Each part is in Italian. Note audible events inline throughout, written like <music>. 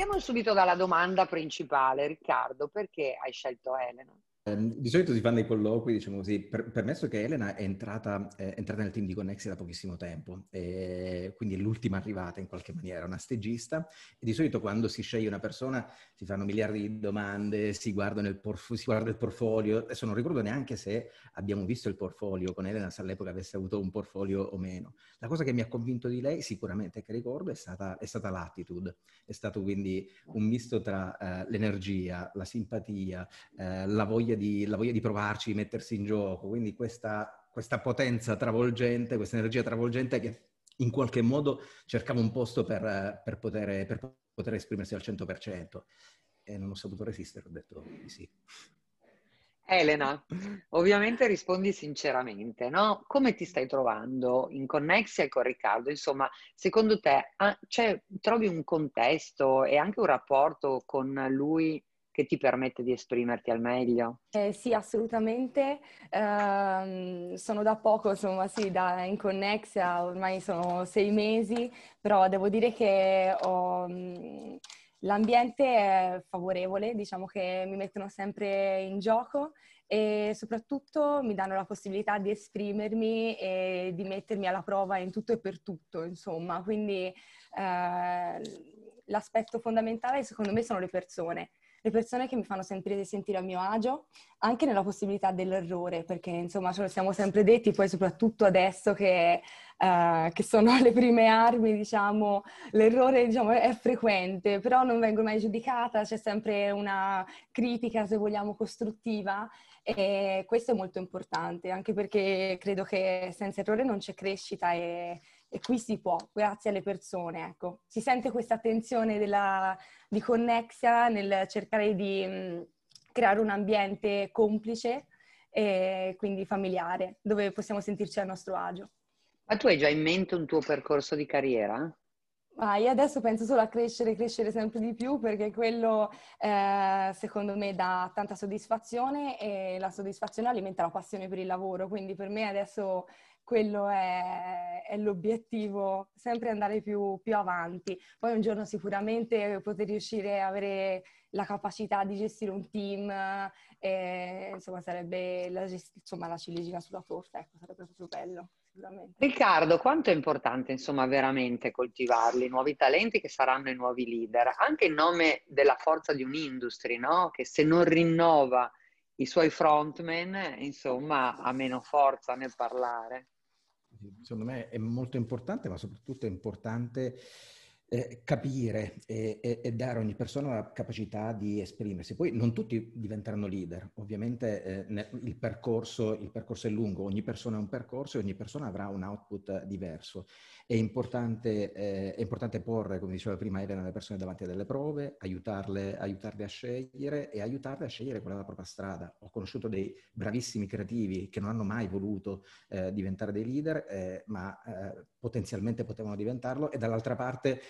Partiamo subito dalla domanda principale, Riccardo, perché hai scelto Elena? Ehm, di solito si fanno dei colloqui, diciamo così, per, permesso che Elena è entrata, è entrata, nel team di Connexi da pochissimo tempo, quindi è l'ultima arrivata in qualche maniera, una stagista, e di solito quando si sceglie una persona si fanno miliardi di domande, si, porf- si guarda il portfolio, adesso non ricordo neanche se abbiamo visto il portfolio con Elena, se all'epoca avesse avuto un portfolio o meno. La cosa che mi ha convinto di lei, sicuramente che ricordo, è stata, è stata l'attitude, è stato quindi un misto tra uh, l'energia, la simpatia, uh, la voglia voglia di, la voglia di provarci, di mettersi in gioco, quindi questa, questa potenza travolgente, questa energia travolgente che in qualche modo cercava un posto per, per, poter, per poter esprimersi al 100% e non ho saputo resistere, ho detto di sì. Elena, ovviamente rispondi sinceramente, no? Come ti stai trovando in Connexia con Riccardo? Insomma, secondo te ah, cioè, trovi un contesto e anche un rapporto con lui che ti permette di esprimerti al meglio? Eh, sì, assolutamente. Uh, sono da poco, insomma, sì, da in Connexia, ormai sono sei mesi, però devo dire che ho, um, l'ambiente è favorevole, diciamo che mi mettono sempre in gioco e soprattutto mi danno la possibilità di esprimermi e di mettermi alla prova in tutto e per tutto, insomma. Quindi uh, l'aspetto fondamentale secondo me sono le persone le persone che mi fanno sempre sentire a mio agio, anche nella possibilità dell'errore, perché insomma ce lo siamo sempre detti, poi soprattutto adesso che, uh, che sono le prime armi, diciamo, l'errore diciamo, è frequente, però non vengo mai giudicata, c'è sempre una critica, se vogliamo, costruttiva e questo è molto importante, anche perché credo che senza errore non c'è crescita e e qui si può, grazie alle persone, ecco. Si sente questa attenzione della, di Connexia nel cercare di mh, mm, creare un ambiente complice e quindi familiare, dove possiamo sentirci a nostro agio. Ma tu hai già in mente un tuo percorso di carriera? Ah, io adesso penso solo a crescere, crescere sempre di più perché quello eh, secondo me dà tanta soddisfazione e la soddisfazione alimenta la passione per il lavoro, quindi per me adesso quello è, è l'obiettivo, sempre andare più, più, avanti. Poi un giorno sicuramente poter riuscire a avere la capacità di gestire un team, e, insomma sarebbe la, insomma, la ciliegina sulla torta, ecco, sarebbe proprio bello. Riccardo, quanto è importante insomma veramente coltivarli, nuovi talenti che saranno i nuovi leader, anche in nome della forza di un'industria, no? Che se non rinnova i suoi frontman, insomma, ha meno forza nel parlare. Secondo me è molto importante, ma soprattutto è importante eh, capire e, e, e, dare a ogni persona la capacità di esprimersi. Poi non tutti diventeranno leader, ovviamente eh, nel, il, percorso, il, percorso, è lungo, ogni persona ha un percorso e ogni persona avrà un output diverso. È importante, eh, è importante porre, come diceva prima Elena, le persone davanti a delle prove, aiutarle, aiutarle, a scegliere e aiutarle a scegliere qual è la propria strada. Ho conosciuto dei bravissimi creativi che non hanno mai voluto eh, diventare dei leader, eh, ma eh, potenzialmente potevano diventarlo e dall'altra parte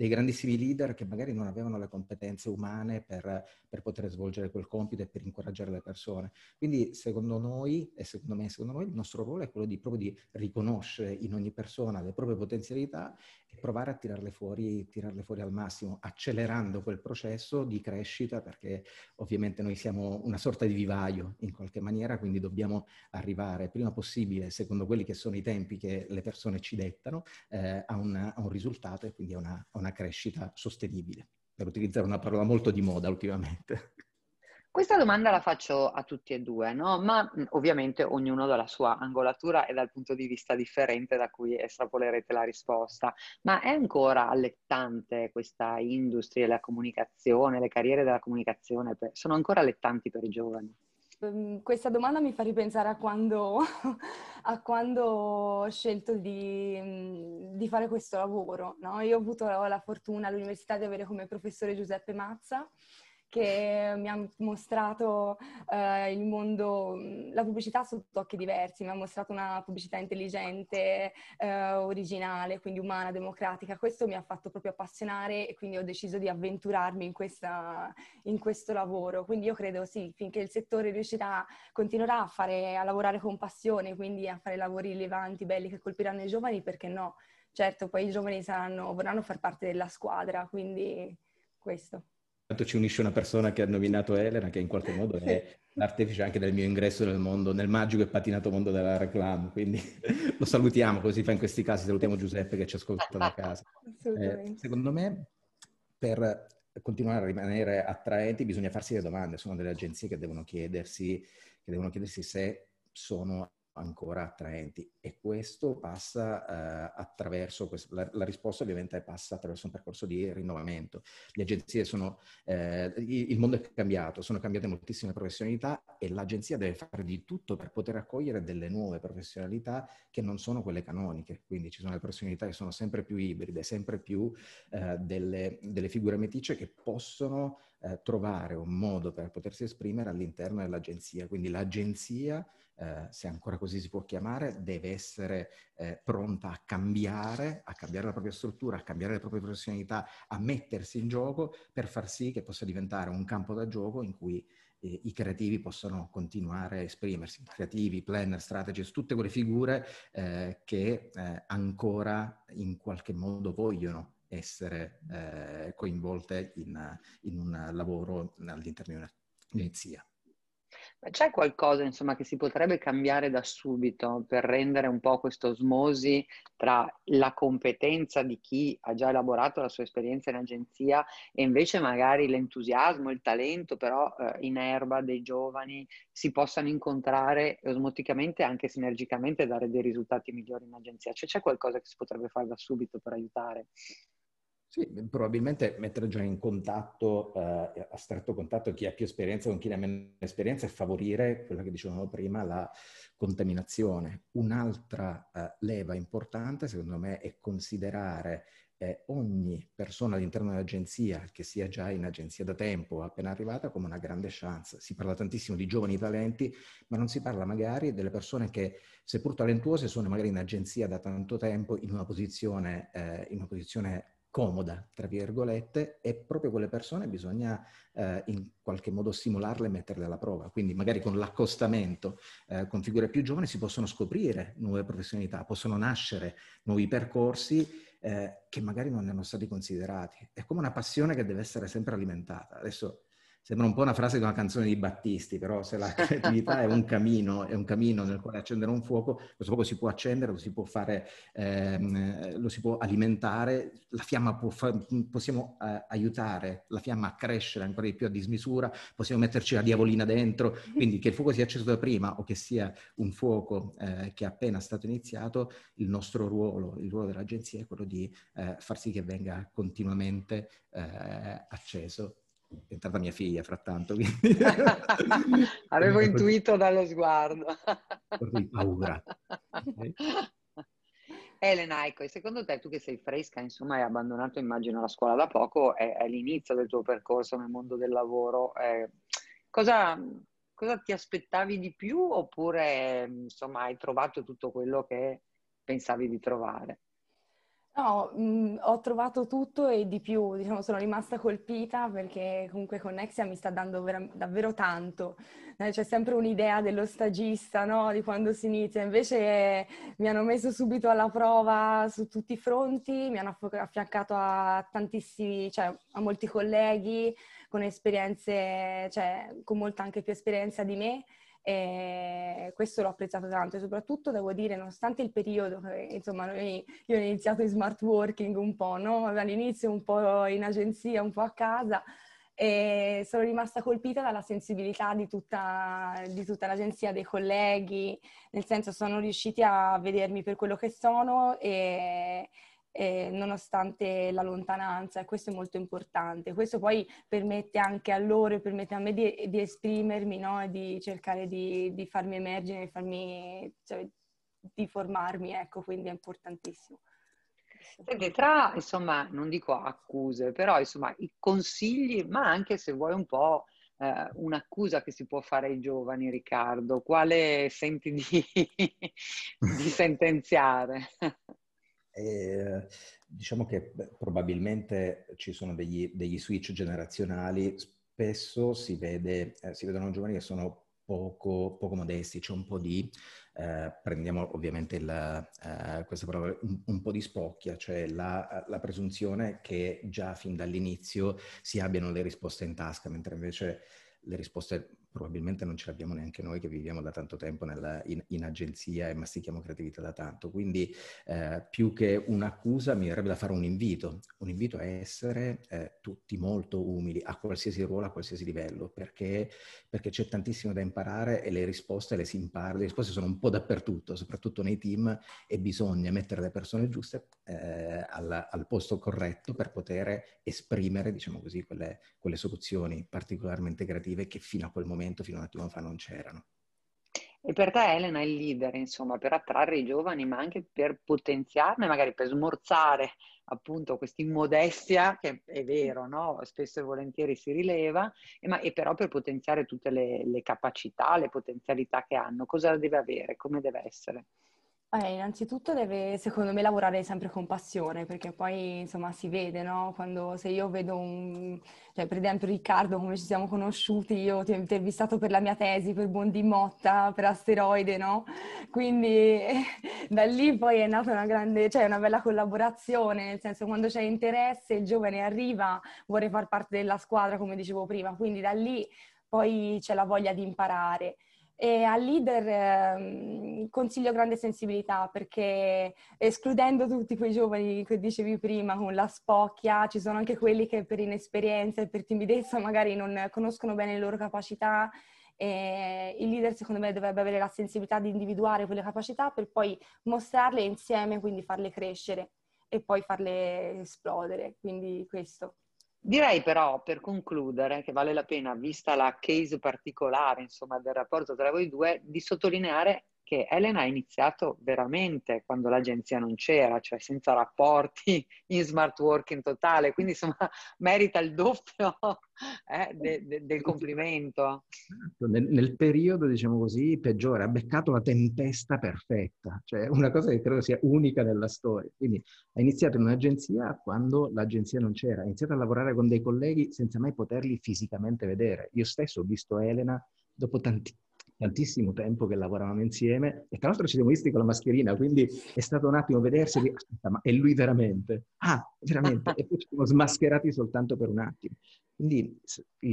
dei grandissimi leader che magari non avevano le competenze umane per, per, poter svolgere quel compito e per incoraggiare le persone. Quindi secondo noi, e secondo me, secondo noi, il nostro ruolo è quello di proprio di riconoscere in ogni persona le proprie potenzialità e provare a tirarle fuori, tirarle fuori al massimo, accelerando quel processo di crescita, perché ovviamente noi siamo una sorta di vivaio in qualche maniera, quindi dobbiamo arrivare prima possibile, secondo quelli che sono i tempi che le persone ci dettano, eh, a, una, a, un risultato e quindi a una, a una crescita sostenibile, per utilizzare una parola molto di moda ultimamente. Questa domanda la faccio a tutti e due, no? ma ovviamente ognuno dalla sua angolatura e dal punto di vista differente da cui estrapolerete la risposta. Ma è ancora allettante questa industria, la comunicazione, le carriere della comunicazione? Sono ancora allettanti per i giovani? Ehm, questa domanda mi fa ripensare a quando, <laughs> a quando ho scelto di, di fare questo lavoro. No? Io ho avuto la fortuna all'università di avere come professore Giuseppe Mazza che mi ha mostrato eh, il mondo, la pubblicità sotto occhi diversi, mi ha mostrato una pubblicità intelligente, eh, originale, quindi umana, democratica. Questo mi ha fatto proprio appassionare e quindi ho deciso di avventurarmi in, questa, in questo lavoro. Quindi io credo sì, finché il settore riuscirà, continuerà a, fare, a lavorare con passione, quindi a fare lavori rilevanti, belli che colpiranno i giovani, perché no? Certo, poi i giovani saranno, vorranno far parte della squadra, quindi questo. Tanto ci unisce una persona che ha nominato Elena, che in qualche modo è l'artefice anche del mio ingresso nel mondo, nel magico e patinato mondo della reclama, quindi <laughs> lo salutiamo, così fa in questi casi, salutiamo Giuseppe che ci ascolta da casa. Eh, secondo me, per continuare a rimanere attraenti bisogna farsi le domande, sono delle agenzie che devono chiedersi, che devono chiedersi se sono ancora attraenti e questo passa eh, attraverso, questo, la, la, risposta ovviamente passa attraverso un percorso di rinnovamento. Le agenzie sono, eh, il mondo è cambiato, sono cambiate moltissime professionalità e l'agenzia deve fare di tutto per poter accogliere delle nuove professionalità che non sono quelle canoniche, quindi ci sono le professionalità che sono sempre più ibride, sempre più eh, delle, delle figure meticce che possono eh, trovare un modo per potersi esprimere all'interno dell'agenzia. Quindi l'agenzia, eh, se ancora così si può chiamare, deve essere eh, pronta a cambiare, a cambiare la propria struttura, a cambiare le proprie professionalità, a mettersi in gioco per far sì che possa diventare un campo da gioco in cui eh, i creativi possano continuare a esprimersi, creativi, planner, strategist, tutte quelle figure eh, che eh, ancora in qualche modo vogliono essere coinvolte in, in, un lavoro all'interno di un'agenzia. C'è qualcosa insomma, che si potrebbe cambiare da subito per rendere un po' questa osmosi tra la competenza di chi ha già elaborato la sua esperienza in agenzia e invece magari l'entusiasmo, il talento però eh, in erba dei giovani si possano incontrare osmoticamente e anche sinergicamente dare dei risultati migliori in agenzia? Cioè c'è qualcosa che si potrebbe fare da subito per aiutare? Sì, probabilmente mettere già in contatto, eh, a stretto contatto chi ha più esperienza con chi ha meno esperienza e favorire quella che dicevamo prima, la contaminazione. Un'altra eh, leva importante, secondo me, è considerare eh, ogni persona all'interno dell'agenzia, che sia già in agenzia da tempo appena arrivata, come una grande chance. Si parla tantissimo di giovani talenti, ma non si parla magari delle persone che, seppur talentuose, sono magari in agenzia da tanto tempo in una posizione, eh, in una posizione comoda, tra virgolette, e proprio quelle persone bisogna eh, in qualche modo stimolarle e metterle alla prova. Quindi magari con l'accostamento eh, con figure più giovani si possono scoprire nuove professionalità, possono nascere nuovi percorsi eh, che magari non erano stati considerati. È come una passione che deve essere sempre alimentata. Adesso Sembra un po' una frase di una canzone di Battisti, però se la <laughs> creatività è un cammino, è un cammino nel quale accendere un fuoco, questo fuoco si può accendere, lo si può fare, ehm, lo si può alimentare, la fiamma può fa- possiamo eh, aiutare la fiamma a crescere ancora di più a dismisura, possiamo metterci la diavolina dentro, quindi che il fuoco sia acceso da prima o che sia un fuoco eh, che è appena stato iniziato, il nostro ruolo, il ruolo dell'agenzia è quello di eh, far sì che venga continuamente eh, acceso è entrata mia figlia frattanto. <laughs> Avevo intuito dallo sguardo. di paura. <laughs> Elena, ecco, e secondo te, tu che sei fresca, insomma, hai abbandonato, immagino, la scuola da poco, è, è l'inizio del tuo percorso nel mondo del lavoro. Eh, cosa, cosa ti aspettavi di più oppure, insomma, hai trovato tutto quello che pensavi di trovare? No, mh, mm, ho trovato tutto e di più, diciamo, sono rimasta colpita perché comunque Connexia mi sta dando vera- davvero tanto. Eh, c'è sempre un'idea dello stagista, no? Di quando si inizia, invece mi hanno messo subito alla prova su tutti i fronti, mi hanno affiancato a tantissimi, cioè a molti colleghi con esperienze, cioè con molta anche più esperienza di me e questo l'ho apprezzato tanto e soprattutto devo dire, nonostante il periodo, insomma, noi, io ho iniziato in smart working un po', no? All'inizio un po' in agenzia, un po' a casa e sono rimasta colpita dalla sensibilità di tutta, di tutta l'agenzia, dei colleghi, nel senso sono riusciti a vedermi per quello che sono e, eh, nonostante la lontananza questo è molto importante. Questo poi permette anche a loro permette a me di, di esprimermi no? di cercare di, di farmi emergere, di, farmi, cioè, di formarmi, ecco, quindi è importantissimo. Senti, tra, insomma, non dico accuse, però insomma, i consigli, ma anche se vuoi un po' eh, un'accusa che si può fare ai giovani, Riccardo, quale senti di, <laughs> di sentenziare? <laughs> Eh, diciamo che probabilmente ci sono degli, degli, switch generazionali, spesso si, vede, eh, si vedono giovani che sono poco, poco modesti, c'è un po' di eh, prendiamo ovviamente il, eh, questa parola un, un, po' di spocchia, cioè la, la, presunzione che già fin dall'inizio si abbiano le risposte in tasca, mentre invece le risposte probabilmente non ce l'abbiamo neanche noi che viviamo da tanto tempo nella, in, in, agenzia e mastichiamo creatività da tanto. Quindi eh, più che un'accusa mi verrebbe da fare un invito, un invito a essere eh, tutti molto umili a qualsiasi ruolo, a qualsiasi livello, perché, perché, c'è tantissimo da imparare e le risposte le si impara, le risposte sono un po' dappertutto, soprattutto nei team e bisogna mettere le persone giuste eh, al, al, posto corretto per poter esprimere, diciamo così, quelle, quelle soluzioni particolarmente creative che fino a quel momento momento fino a un attimo fa non c'erano. E per te Elena è il leader, insomma, per attrarre i giovani, ma anche per potenziarne, magari per smorzare appunto questa immodestia, che è vero, no? spesso e volentieri si rileva, e, ma, e però per potenziare tutte le, le capacità, le potenzialità che hanno. Cosa deve avere? Come deve essere? Eh, innanzitutto deve, secondo me, lavorare sempre con passione, perché poi, insomma, si vede, no? Quando, se io vedo un... Cioè, per esempio, Riccardo, come ci siamo conosciuti, io ti ho intervistato per la mia tesi, per Buon di Motta, per Asteroide, no? Quindi <laughs> da lì poi è nata una grande, cioè una bella collaborazione, nel senso, quando c'è interesse, il giovane arriva, vuole far parte della squadra, come dicevo prima, quindi da lì poi c'è la voglia di imparare. E al leader eh, consiglio grande sensibilità perché escludendo tutti quei giovani che dicevi prima con la spocchia, ci sono anche quelli che per inesperienza e per timidezza magari non conoscono bene le loro capacità e il leader secondo me dovrebbe avere la sensibilità di individuare quelle capacità per poi mostrarle insieme, quindi farle crescere e poi farle esplodere. Quindi questo. Direi però, per concludere, che vale la pena, vista la case particolare, insomma, del rapporto tra voi due, di sottolineare che Elena ha iniziato veramente quando l'agenzia non c'era, cioè senza rapporti, <laughs> in smart working totale, quindi insomma <laughs> merita il doppio <laughs> eh, de, de, del complimento. Certo, nel, nel, periodo, diciamo così, peggiore, ha beccato la tempesta perfetta, cioè una cosa che credo sia unica nella storia. Quindi ha iniziato in un'agenzia quando l'agenzia non c'era, ha iniziato a lavorare con dei colleghi senza mai poterli fisicamente vedere. Io stesso ho visto Elena dopo tanti, tantissimo tempo che lavoravamo insieme e tra l'altro ci siamo visti con la mascherina, quindi è stato un attimo vedersi e dire, aspetta, ma è lui veramente? Ah, veramente? E poi ci siamo smascherati soltanto per un attimo. Quindi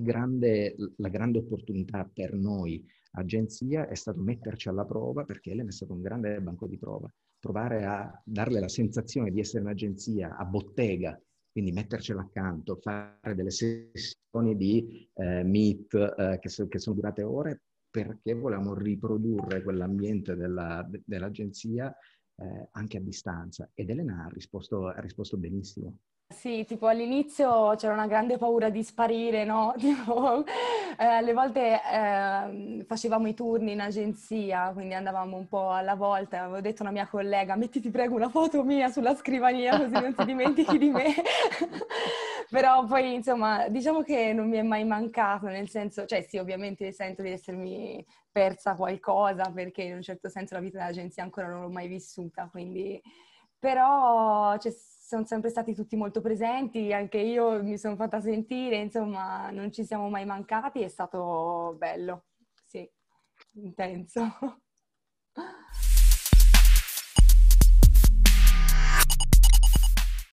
grande, la grande opportunità per noi, agenzia, è stato metterci alla prova, perché Elena è stato un grande banco di prova, provare a darle la sensazione di essere un'agenzia a bottega, quindi mettercela accanto, fare delle sessioni di eh, meet eh, che, so, che, sono durate ore perché volevamo riprodurre quell'ambiente della, dell'agenzia eh, anche a distanza. Ed Elena ha risposto, ha risposto benissimo. Sì, tipo all'inizio c'era una grande paura di sparire, no? <laughs> Tipo, eh, alle volte eh, facevamo i turni in agenzia, quindi andavamo un po' alla volta. Avevo detto a una mia collega, mettiti prego una foto mia sulla scrivania così non ti dimentichi di me. <laughs> <laughs> Però poi, insomma, diciamo che non mi è mai mancato, nel senso, cioè sì, ovviamente sento di essermi persa qualcosa, perché in un certo senso la vita dell'agenzia ancora non l'ho mai vissuta, quindi... Però c'è sono sempre stati tutti molto presenti, anche io mi sono fatta sentire, insomma non ci siamo mai mancati, è stato bello, sì, intenso.